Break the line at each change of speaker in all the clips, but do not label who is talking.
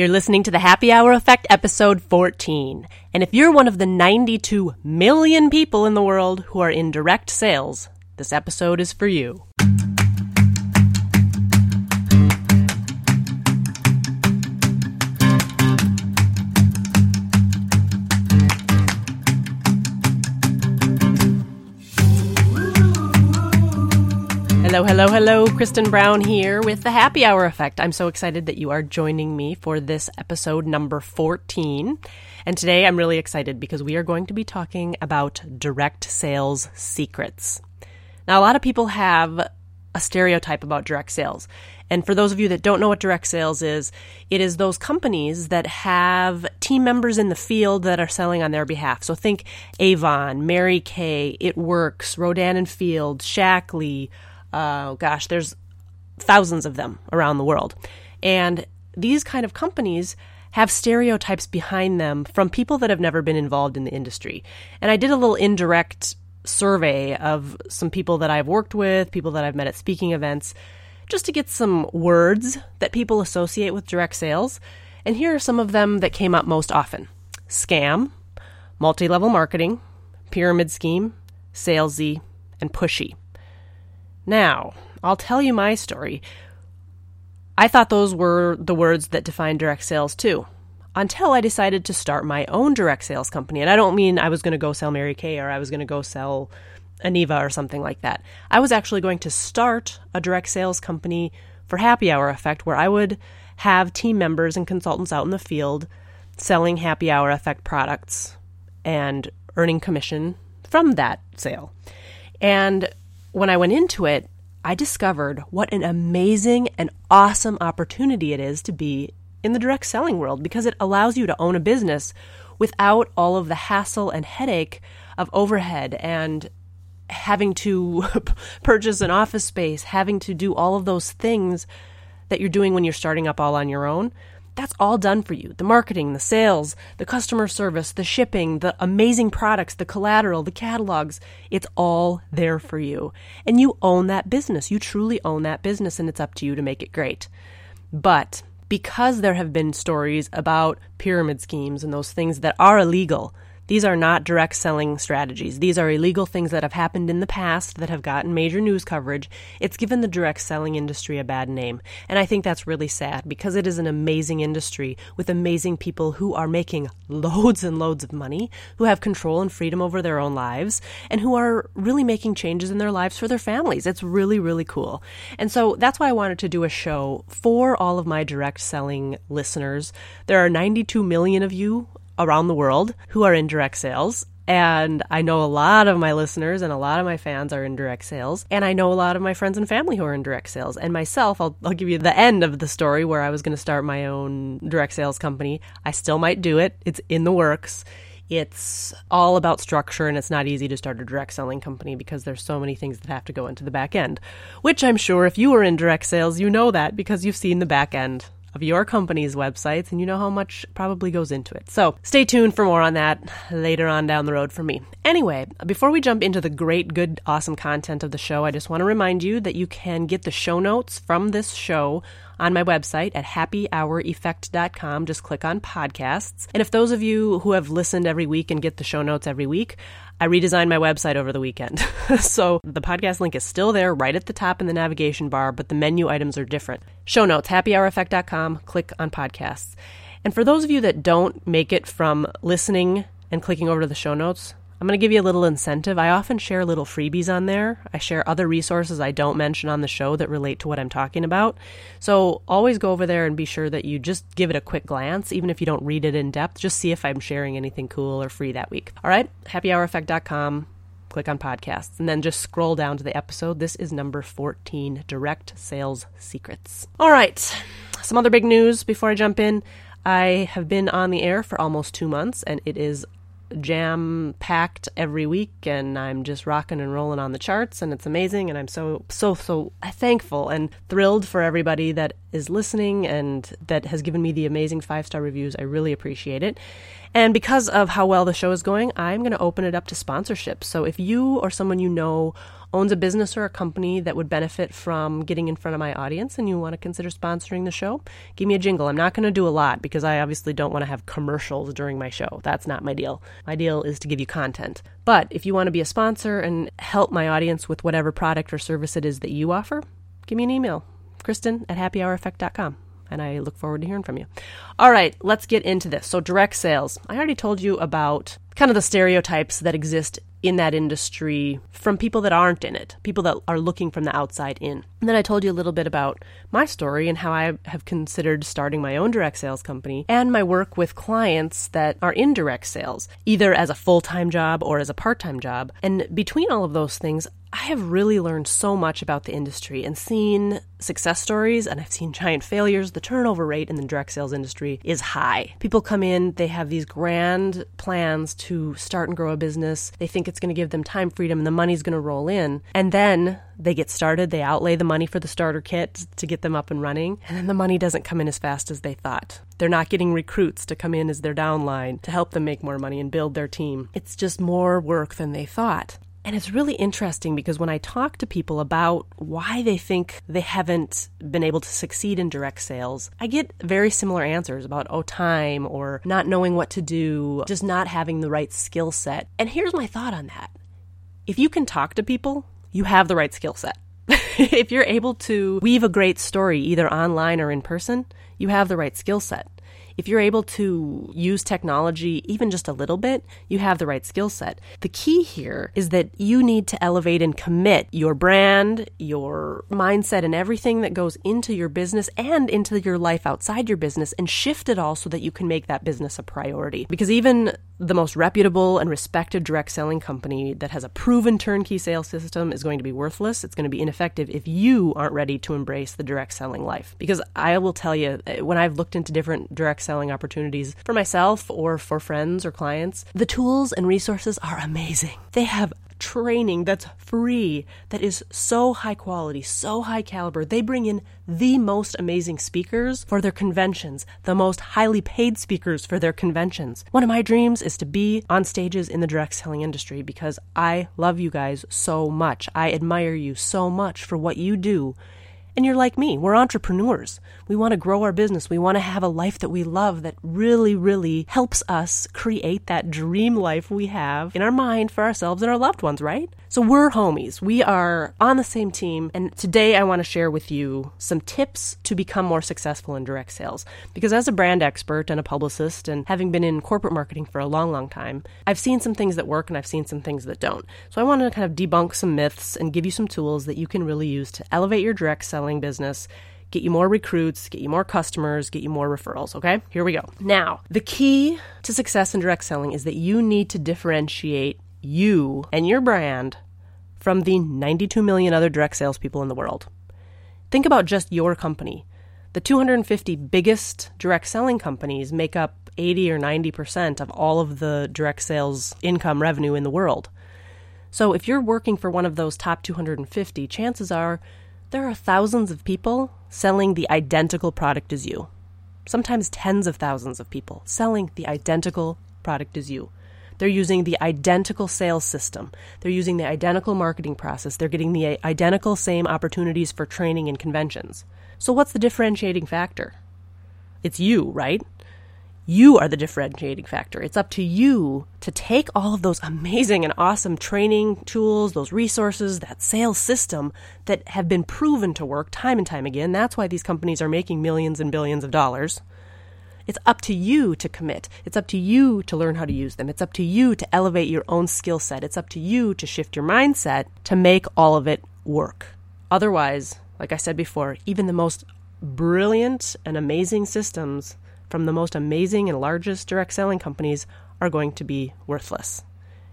You're listening to the Happy Hour Effect, episode 14. And if you're one of the 92 million people in the world who are in direct sales, this episode is for you. Hello, hello, hello. Kristen Brown here with the Happy Hour Effect. I'm so excited that you are joining me for this episode number 14. And today I'm really excited because we are going to be talking about direct sales secrets. Now, a lot of people have a stereotype about direct sales. And for those of you that don't know what direct sales is, it is those companies that have team members in the field that are selling on their behalf. So think Avon, Mary Kay, It Works, Rodan and Field, Shaklee, uh, gosh, there's thousands of them around the world. And these kind of companies have stereotypes behind them from people that have never been involved in the industry. And I did a little indirect survey of some people that I've worked with, people that I've met at speaking events, just to get some words that people associate with direct sales. And here are some of them that came up most often scam, multi level marketing, pyramid scheme, salesy, and pushy. Now, I'll tell you my story. I thought those were the words that define direct sales too, until I decided to start my own direct sales company. And I don't mean I was going to go sell Mary Kay or I was going to go sell Aniva or something like that. I was actually going to start a direct sales company for Happy Hour Effect where I would have team members and consultants out in the field selling Happy Hour Effect products and earning commission from that sale. And when I went into it, I discovered what an amazing and awesome opportunity it is to be in the direct selling world because it allows you to own a business without all of the hassle and headache of overhead and having to purchase an office space, having to do all of those things that you're doing when you're starting up all on your own. That's all done for you. The marketing, the sales, the customer service, the shipping, the amazing products, the collateral, the catalogs, it's all there for you. And you own that business. You truly own that business, and it's up to you to make it great. But because there have been stories about pyramid schemes and those things that are illegal, these are not direct selling strategies. These are illegal things that have happened in the past that have gotten major news coverage. It's given the direct selling industry a bad name. And I think that's really sad because it is an amazing industry with amazing people who are making loads and loads of money, who have control and freedom over their own lives, and who are really making changes in their lives for their families. It's really, really cool. And so that's why I wanted to do a show for all of my direct selling listeners. There are 92 million of you around the world who are in direct sales. And I know a lot of my listeners and a lot of my fans are in direct sales. And I know a lot of my friends and family who are in direct sales. And myself, I'll, I'll give you the end of the story where I was going to start my own direct sales company. I still might do it, it's in the works. It's all about structure, and it's not easy to start a direct selling company because there's so many things that have to go into the back end. Which I'm sure if you are in direct sales, you know that because you've seen the back end of your company's websites and you know how much probably goes into it. So stay tuned for more on that later on down the road for me. Anyway, before we jump into the great, good, awesome content of the show, I just want to remind you that you can get the show notes from this show on my website at happyhoureffect.com. Just click on podcasts. And if those of you who have listened every week and get the show notes every week, I redesigned my website over the weekend. so the podcast link is still there right at the top in the navigation bar, but the menu items are different. Show notes, happyhoureffect.com, click on podcasts. And for those of you that don't make it from listening and clicking over to the show notes, I'm going to give you a little incentive. I often share little freebies on there. I share other resources I don't mention on the show that relate to what I'm talking about. So always go over there and be sure that you just give it a quick glance, even if you don't read it in depth. Just see if I'm sharing anything cool or free that week. All right, happyhoureffect.com. Click on podcasts and then just scroll down to the episode. This is number 14 Direct Sales Secrets. All right, some other big news before I jump in. I have been on the air for almost two months, and it is jam packed every week and I'm just rocking and rolling on the charts and it's amazing and I'm so so so thankful and thrilled for everybody that is listening and that has given me the amazing five-star reviews. I really appreciate it. And because of how well the show is going, I'm going to open it up to sponsorship. So if you or someone you know owns a business or a company that would benefit from getting in front of my audience and you want to consider sponsoring the show, give me a jingle. I'm not going to do a lot because I obviously don't want to have commercials during my show. That's not my deal. My deal is to give you content. But if you want to be a sponsor and help my audience with whatever product or service it is that you offer, give me an email, Kristen at happyhoureffect.com and I look forward to hearing from you. All right, let's get into this. So, direct sales. I already told you about kind of the stereotypes that exist in that industry from people that aren't in it, people that are looking from the outside in. And then I told you a little bit about my story and how I have considered starting my own direct sales company and my work with clients that are in direct sales, either as a full time job or as a part time job. And between all of those things, I have really learned so much about the industry and seen success stories, and I've seen giant failures. The turnover rate in the direct sales industry is high. People come in, they have these grand plans to start and grow a business. They think it's going to give them time freedom and the money's going to roll in. And then they get started, they outlay the money for the starter kit to get them up and running, and then the money doesn't come in as fast as they thought. They're not getting recruits to come in as their downline to help them make more money and build their team. It's just more work than they thought. And it's really interesting because when I talk to people about why they think they haven't been able to succeed in direct sales, I get very similar answers about, oh, time or not knowing what to do, just not having the right skill set. And here's my thought on that if you can talk to people, you have the right skill set. if you're able to weave a great story either online or in person, you have the right skill set if you're able to use technology even just a little bit, you have the right skill set. The key here is that you need to elevate and commit your brand, your mindset, and everything that goes into your business and into your life outside your business and shift it all so that you can make that business a priority. Because even the most reputable and respected direct selling company that has a proven turnkey sales system is going to be worthless. It's going to be ineffective if you aren't ready to embrace the direct selling life. Because I will tell you, eh, when I've looked into different direct selling opportunities for myself or for friends or clients, the tools and resources are amazing. They have training that's free, that is so high quality, so high caliber. They bring in the most amazing speakers for their conventions, the most highly paid speakers for their conventions. One of my dreams is to be on stages in the direct selling industry because I love you guys so much. I admire you so much for what you do and you're like me, we're entrepreneurs. We want to grow our business. We want to have a life that we love that really, really helps us create that dream life we have in our mind for ourselves and our loved ones, right? So we're homies. We are on the same team. And today I want to share with you some tips to become more successful in direct sales. Because as a brand expert and a publicist and having been in corporate marketing for a long, long time, I've seen some things that work and I've seen some things that don't. So I want to kind of debunk some myths and give you some tools that you can really use to elevate your direct sales selling business get you more recruits, get you more customers, get you more referrals. Okay, here we go. Now, the key to success in direct selling is that you need to differentiate you and your brand from the 92 million other direct salespeople in the world. Think about just your company. The 250 biggest direct selling companies make up 80 or 90% of all of the direct sales income revenue in the world. So if you're working for one of those top 250, chances are there are thousands of people selling the identical product as you. Sometimes tens of thousands of people selling the identical product as you. They're using the identical sales system. They're using the identical marketing process. They're getting the identical same opportunities for training and conventions. So, what's the differentiating factor? It's you, right? You are the differentiating factor. It's up to you to take all of those amazing and awesome training tools, those resources, that sales system that have been proven to work time and time again. That's why these companies are making millions and billions of dollars. It's up to you to commit. It's up to you to learn how to use them. It's up to you to elevate your own skill set. It's up to you to shift your mindset to make all of it work. Otherwise, like I said before, even the most brilliant and amazing systems from the most amazing and largest direct selling companies are going to be worthless.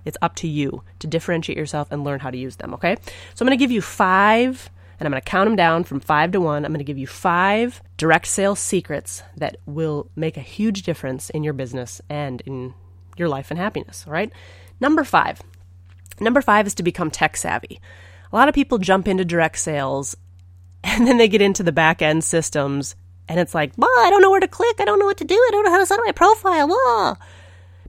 It's up to you to differentiate yourself and learn how to use them, okay? So I'm going to give you five, and I'm going to count them down from five to one. I'm going to give you five direct sales secrets that will make a huge difference in your business and in your life and happiness, all right? Number five. Number five is to become tech savvy. A lot of people jump into direct sales and then they get into the back end systems and it's like, well, I don't know where to click. I don't know what to do. I don't know how to set up my profile.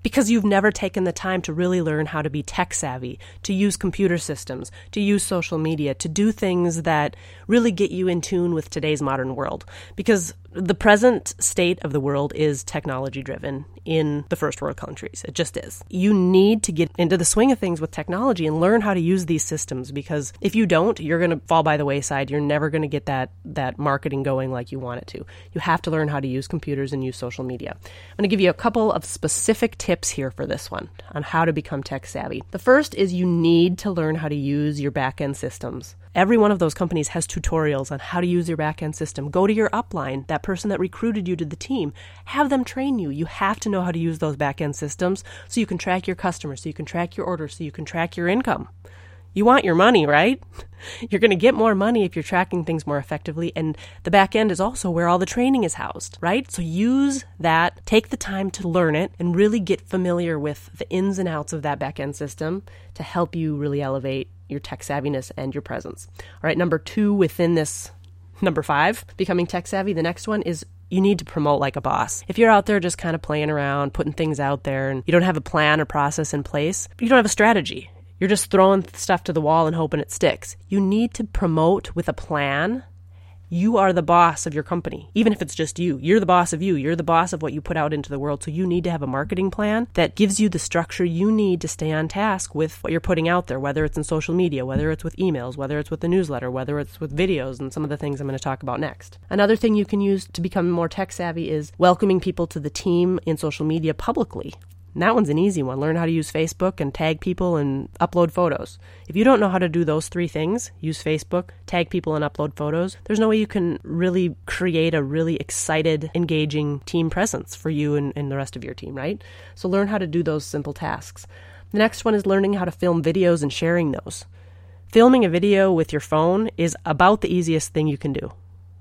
Because you've never taken the time to really learn how to be tech savvy, to use computer systems, to use social media, to do things that really get you in tune with today's modern world. Because the present state of the world is technology driven in the first world countries. It just is. You need to get into the swing of things with technology and learn how to use these systems because if you don't, you're going to fall by the wayside. You're never going to get that that marketing going like you want it to. You have to learn how to use computers and use social media. I'm going to give you a couple of specific tips here for this one on how to become tech savvy. The first is you need to learn how to use your back-end systems. Every one of those companies has tutorials on how to use your back-end system. Go to your upline, that person that recruited you to the team. Have them train you. You have to know how to use those back-end systems so you can track your customers, so you can track your orders, so you can track your income. You want your money, right? You're going to get more money if you're tracking things more effectively. And the back end is also where all the training is housed, right? So use that, take the time to learn it, and really get familiar with the ins and outs of that back end system to help you really elevate your tech savviness and your presence. All right, number two within this number five, becoming tech savvy, the next one is you need to promote like a boss. If you're out there just kind of playing around, putting things out there, and you don't have a plan or process in place, you don't have a strategy. You're just throwing stuff to the wall and hoping it sticks. You need to promote with a plan you are the boss of your company, even if it's just you. You're the boss of you. You're the boss of what you put out into the world. So you need to have a marketing plan that gives you the structure you need to stay on task with what you're putting out there, whether it's in social media, whether it's with emails, whether it's with the newsletter, whether it's with videos, and some of the things I'm going to talk about next. Another thing you can use to become more tech savvy is welcoming people to the team in social media publicly. And that one's an easy one. Learn how to use Facebook and tag people and upload photos. If you don't know how to do those three things use Facebook, tag people, and upload photos there's no way you can really create a really excited, engaging team presence for you and, and the rest of your team, right? So learn how to do those simple tasks. The next one is learning how to film videos and sharing those. Filming a video with your phone is about the easiest thing you can do.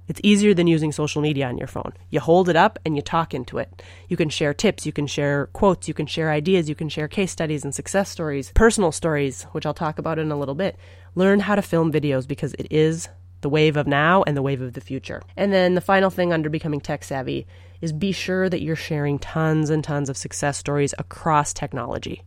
It's easier than using social media on your phone. You hold it up and you talk into it. You can share tips, you can share quotes, you can share ideas, you can share case studies and success stories, personal stories, which I'll talk about in a little bit. Learn how to film videos because it is the wave of now and the wave of the future. And then the final thing under becoming tech savvy is be sure that you're sharing tons and tons of success stories across technology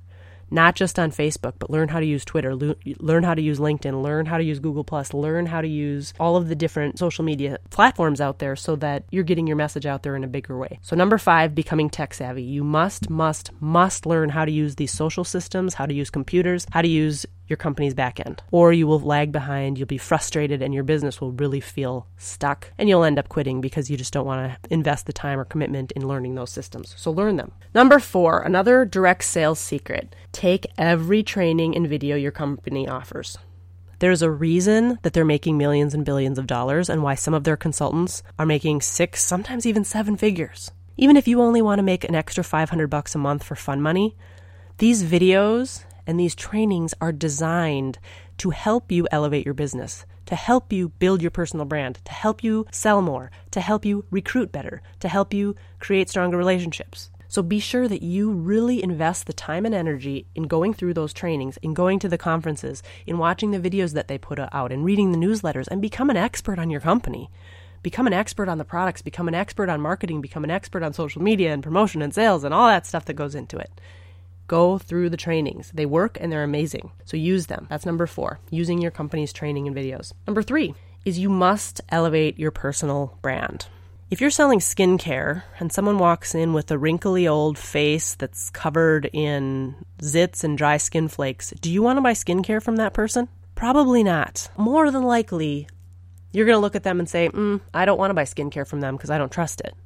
not just on Facebook, but learn how to use Twitter, learn how to use LinkedIn, learn how to use Google Plus, learn how to use all of the different social media platforms out there so that you're getting your message out there in a bigger way. So number 5, becoming tech savvy. You must must must learn how to use these social systems, how to use computers, how to use your company's back end, or you will lag behind, you'll be frustrated, and your business will really feel stuck, and you'll end up quitting because you just don't want to invest the time or commitment in learning those systems. So learn them. Number four, another direct sales secret take every training and video your company offers. There's a reason that they're making millions and billions of dollars and why some of their consultants are making six, sometimes even seven figures. Even if you only want to make an extra 500 bucks a month for fun money, these videos and these trainings are designed to help you elevate your business, to help you build your personal brand, to help you sell more, to help you recruit better, to help you create stronger relationships. So be sure that you really invest the time and energy in going through those trainings, in going to the conferences, in watching the videos that they put out, and reading the newsletters, and become an expert on your company. Become an expert on the products, become an expert on marketing, become an expert on social media and promotion and sales and all that stuff that goes into it. Go through the trainings. They work and they're amazing. So use them. That's number four, using your company's training and videos. Number three is you must elevate your personal brand. If you're selling skincare and someone walks in with a wrinkly old face that's covered in zits and dry skin flakes, do you want to buy skincare from that person? Probably not. More than likely, you're going to look at them and say, mm, I don't want to buy skincare from them because I don't trust it.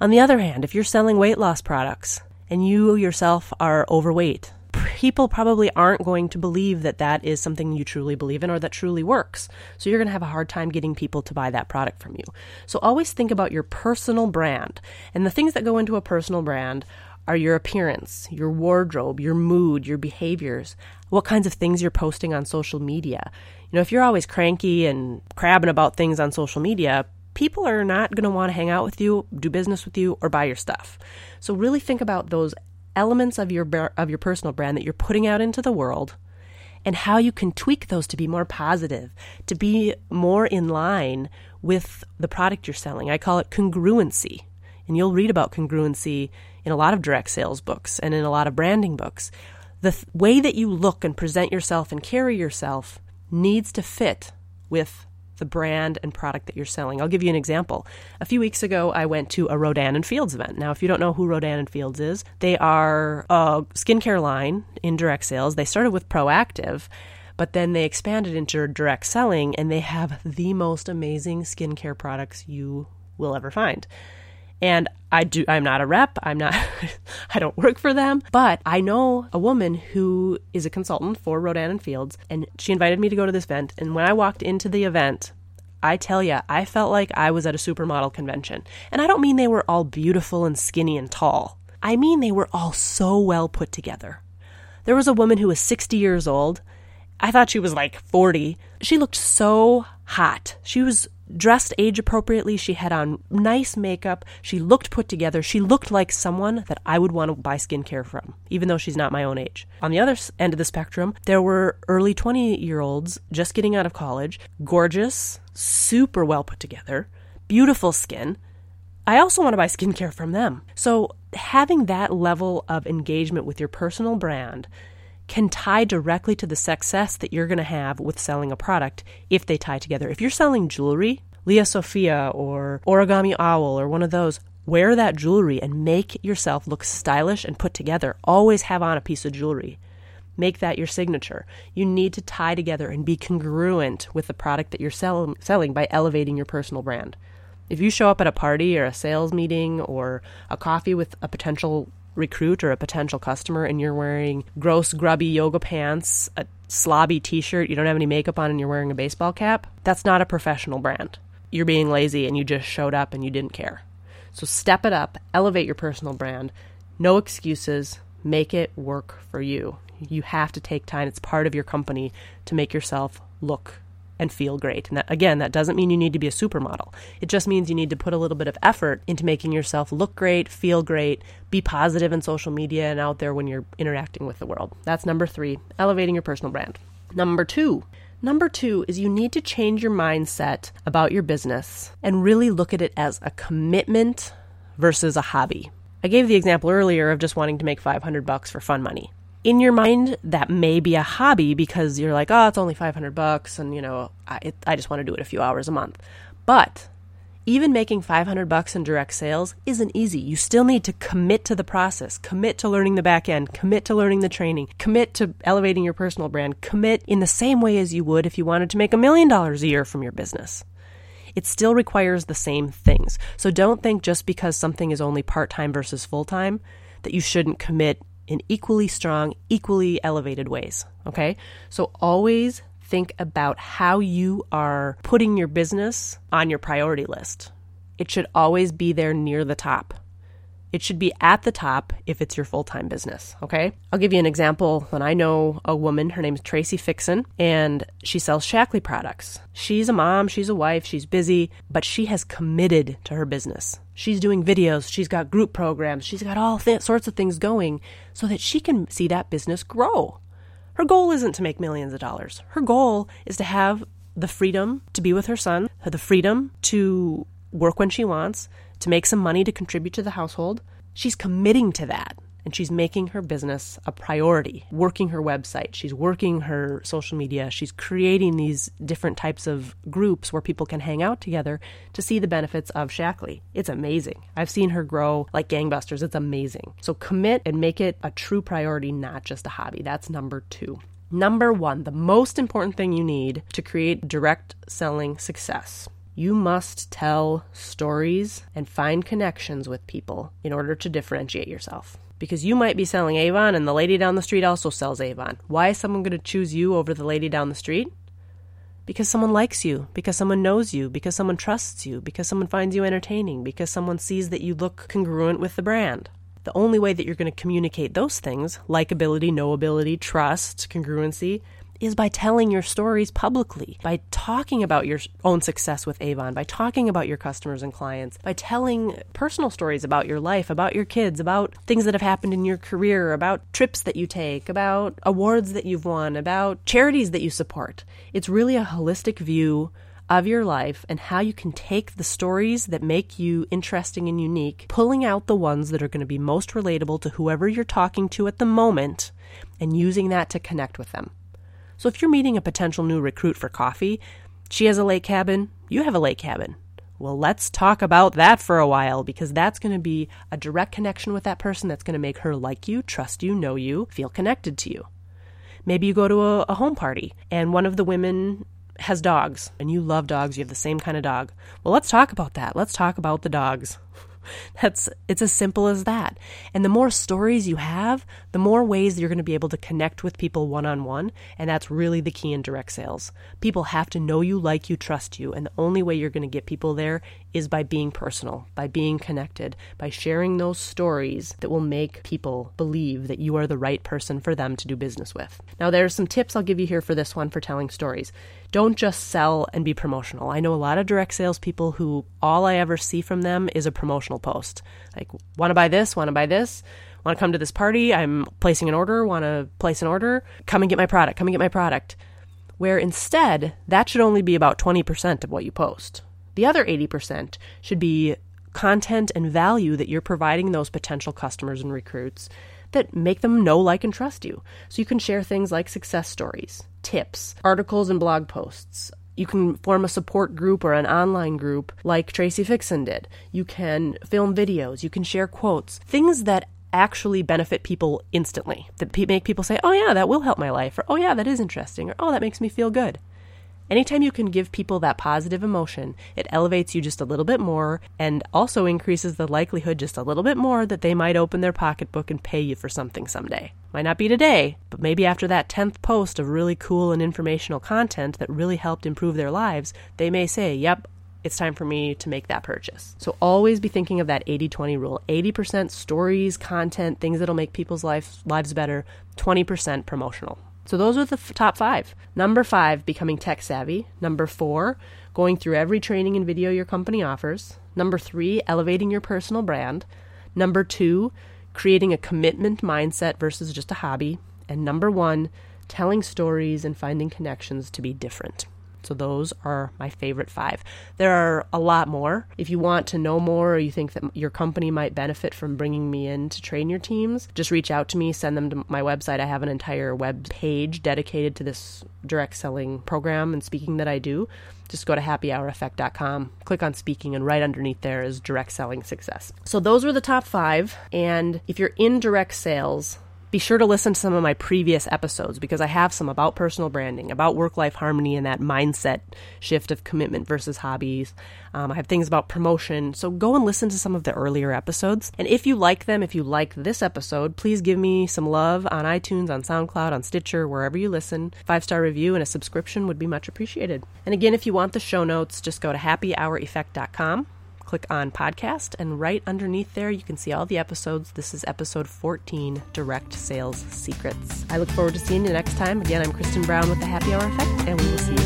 On the other hand, if you're selling weight loss products and you yourself are overweight, people probably aren't going to believe that that is something you truly believe in or that truly works. So you're going to have a hard time getting people to buy that product from you. So always think about your personal brand. And the things that go into a personal brand are your appearance, your wardrobe, your mood, your behaviors, what kinds of things you're posting on social media. You know, if you're always cranky and crabbing about things on social media, people are not going to want to hang out with you, do business with you, or buy your stuff. So really think about those elements of your of your personal brand that you're putting out into the world and how you can tweak those to be more positive, to be more in line with the product you're selling. I call it congruency. And you'll read about congruency in a lot of direct sales books and in a lot of branding books. The th- way that you look and present yourself and carry yourself needs to fit with the brand and product that you're selling. I'll give you an example. A few weeks ago, I went to a Rodan and Fields event. Now, if you don't know who Rodan and Fields is, they are a skincare line in direct sales. They started with Proactiv but then they expanded into direct selling, and they have the most amazing skincare products you will ever find. And I do I'm not a rep, I'm not I don't work for them, but I know a woman who is a consultant for Rodan and Fields and she invited me to go to this event and when I walked into the event, I tell you, I felt like I was at a supermodel convention. And I don't mean they were all beautiful and skinny and tall. I mean they were all so well put together. There was a woman who was 60 years old. I thought she was like 40. She looked so hot. She was dressed age appropriately. She had on nice makeup. She looked put together. She looked like someone that I would want to buy skincare from, even though she's not my own age. On the other end of the spectrum, there were early 20 year olds just getting out of college, gorgeous, super well put together, beautiful skin. I also want to buy skincare from them. So, having that level of engagement with your personal brand can tie directly to the success that you're going to have with selling a product if they tie together. If you're selling jewelry, Lia Sophia or Origami Owl or one of those, wear that jewelry and make yourself look stylish and put together. Always have on a piece of jewelry. Make that your signature. You need to tie together and be congruent with the product that you're sell- selling by elevating your personal brand. If you show up at a party or a sales meeting or a coffee with a potential recruit or a potential customer and you're wearing gross, grubby yoga pants, a slobby t shirt, you don't have any makeup on, and you're wearing a baseball cap, that's not a professional brand. You're being lazy and you just showed up and you didn't care. So step it up, elevate your personal brand. No excuses, make it work for you. You have to take time. It's part of your company to make yourself look and feel great. And that, again, that doesn't mean you need to be a supermodel. It just means you need to put a little bit of effort into making yourself look great, feel great, be positive in social media and out there when you're interacting with the world. That's number three, elevating your personal brand. Number two, Number two is you need to change your mindset about your business and really look at it as a commitment versus a hobby. I gave the example earlier of just wanting to make 500 bucks for fun money in your mind that may be a hobby because you're like, oh, it's only 500 bucks and you know, I, it, I just want to do it a few hours a month. But even making 500 bucks in direct sales isn't easy. You still need to commit to the process, commit to learning the back end, commit to learning the training, commit to elevating your personal brand, commit in the same way as you would if you wanted to make a million dollars a year from your business. It still requires the same things. So don't think just because something is only part time versus full time that you shouldn't commit in equally strong, equally elevated ways. Okay? So always think about how you are putting your business on your priority list. It should always be there near the top. It should be at the top if it's your full time business. Okay. I'll give you an example. When I know a woman, her name is Tracy Fixon, and she sells Shaklee products. She's a mom, she's a wife, she's busy, but she has committed to her business. She's doing videos, she's got group programs, she's got all th- sorts of things going so that she can see that business grow. Her goal isn't to make millions of dollars. Her goal is to have the freedom to be with her son, the freedom to work when she wants, to make some money to contribute to the household. She's committing to that and she's making her business a priority, working her website, she's working her social media, she's creating these different types of groups where people can hang out together to see the benefits of Shaklee. It's amazing. I've seen her grow like gangbusters. It's amazing. So commit and make it a true priority, not just a hobby. That's number two. Number one, the most important thing you need to create direct selling success you must tell stories and find connections with people in order to differentiate yourself. Because you might be selling Avon and the lady down the street also sells Avon. Why is someone going to choose you over the lady down the street? Because someone likes you, because someone knows you, because someone trusts you, because someone finds you entertaining, because someone sees that you look congruent with the brand. The only way that you're going to communicate those things, likability, knowability, trust, congruency, is by telling your stories publicly, by talking about your own success with Avon, by talking about your customers and clients, by telling personal stories about your life, about your kids, about things that have happened in your career, about trips that you take, about awards that you've won, about charities that you support. It's really a holistic view of your life and how you can take the stories that make you interesting and unique, pulling out the ones that are going to be most relatable to whoever you're talking to at the moment, and using that to connect with them. So if you're meeting a potential new recruit for coffee, she has a lake cabin, you have a lake cabin. Well, let's talk about that for a while because that's going to be a direct connection with that person that's going to make her like you, trust you, know you, feel connected to you. Maybe you go to a, a, home party and one of the women has dogs and you love dogs, you have the same kind of dog. Well, let's talk about that. Let's talk about the dogs. That's it's as simple as that. And the more stories you have, the more ways you're going to be able to connect with people one on one, and that's really the key in direct sales. People have to know you, like you, trust you, and the only way you're going to get people there is by being personal, by being connected, by sharing those stories that will make people believe that you are the right person for them to do business with. Now, there are some tips I'll give you here for this one for telling stories. Don't just sell and be promotional. I know a lot of direct salespeople who all I ever see from them is a promotional post. Like, want to buy this, want to buy this, want to come to this party, I'm placing an order, want to place an order, come and get my product, come and get my product. Where instead, that should only be about 20% of what you post. The other 80% should be content and value that you're providing those potential customers and recruits that make them know, like, and trust you. So you can share things like success stories, tips, articles, and blog posts. You can form a support group or an online group like Tracy Fixon did. You can film videos. You can share quotes. Things that actually benefit people instantly, that make people say, oh, yeah, that will help my life, or oh, yeah, that is interesting, or oh, that makes me feel good. Anytime you can give people that positive emotion, it elevates you just a little bit more and also increases the likelihood just a little bit more that they might open their pocketbook and pay you for something someday. Might not be today, but maybe after that 10th post of really cool and informational content that really helped improve their lives, they may say, Yep, it's time for me to make that purchase. So always be thinking of that 80 20 rule 80% stories, content, things that'll make people's life, lives better, 20% promotional. So those are the f- top five. Number five, becoming tech savvy. Number four, going through every training and video your company offers. Number three, elevating your personal brand. Number two, creating a commitment mindset versus just a hobby. And number one, telling stories and finding connections to be different. So those are my favorite five. There are a lot more. If you want to know more or you think that your company might benefit from bringing me in to train your teams, just reach out to me, send them to my website. I have an entire web page dedicated to this direct selling program and speaking that I do. Just go to happyhoureffect.com, click on speaking, and right underneath there is direct selling success. So those were the top five. And if you're in direct sales, be sure to listen to some of my previous episodes because I have some about personal branding, about work life harmony, and that mindset shift of commitment versus hobbies. Um, I have things about promotion. So go and listen to some of the earlier episodes. And if you like them, if you like this episode, please give me some love on iTunes, on SoundCloud, on Stitcher, wherever you listen. Five star review and a subscription would be much appreciated. And again, if you want the show notes, just go to happyhoureffect.com click on podcast, and right underneath there, you can see all the episodes. This is episode 14 Direct Sales Secrets. I look forward to seeing you next time. Again, I'm Kristen Brown with the Happy Hour Effect, and we will see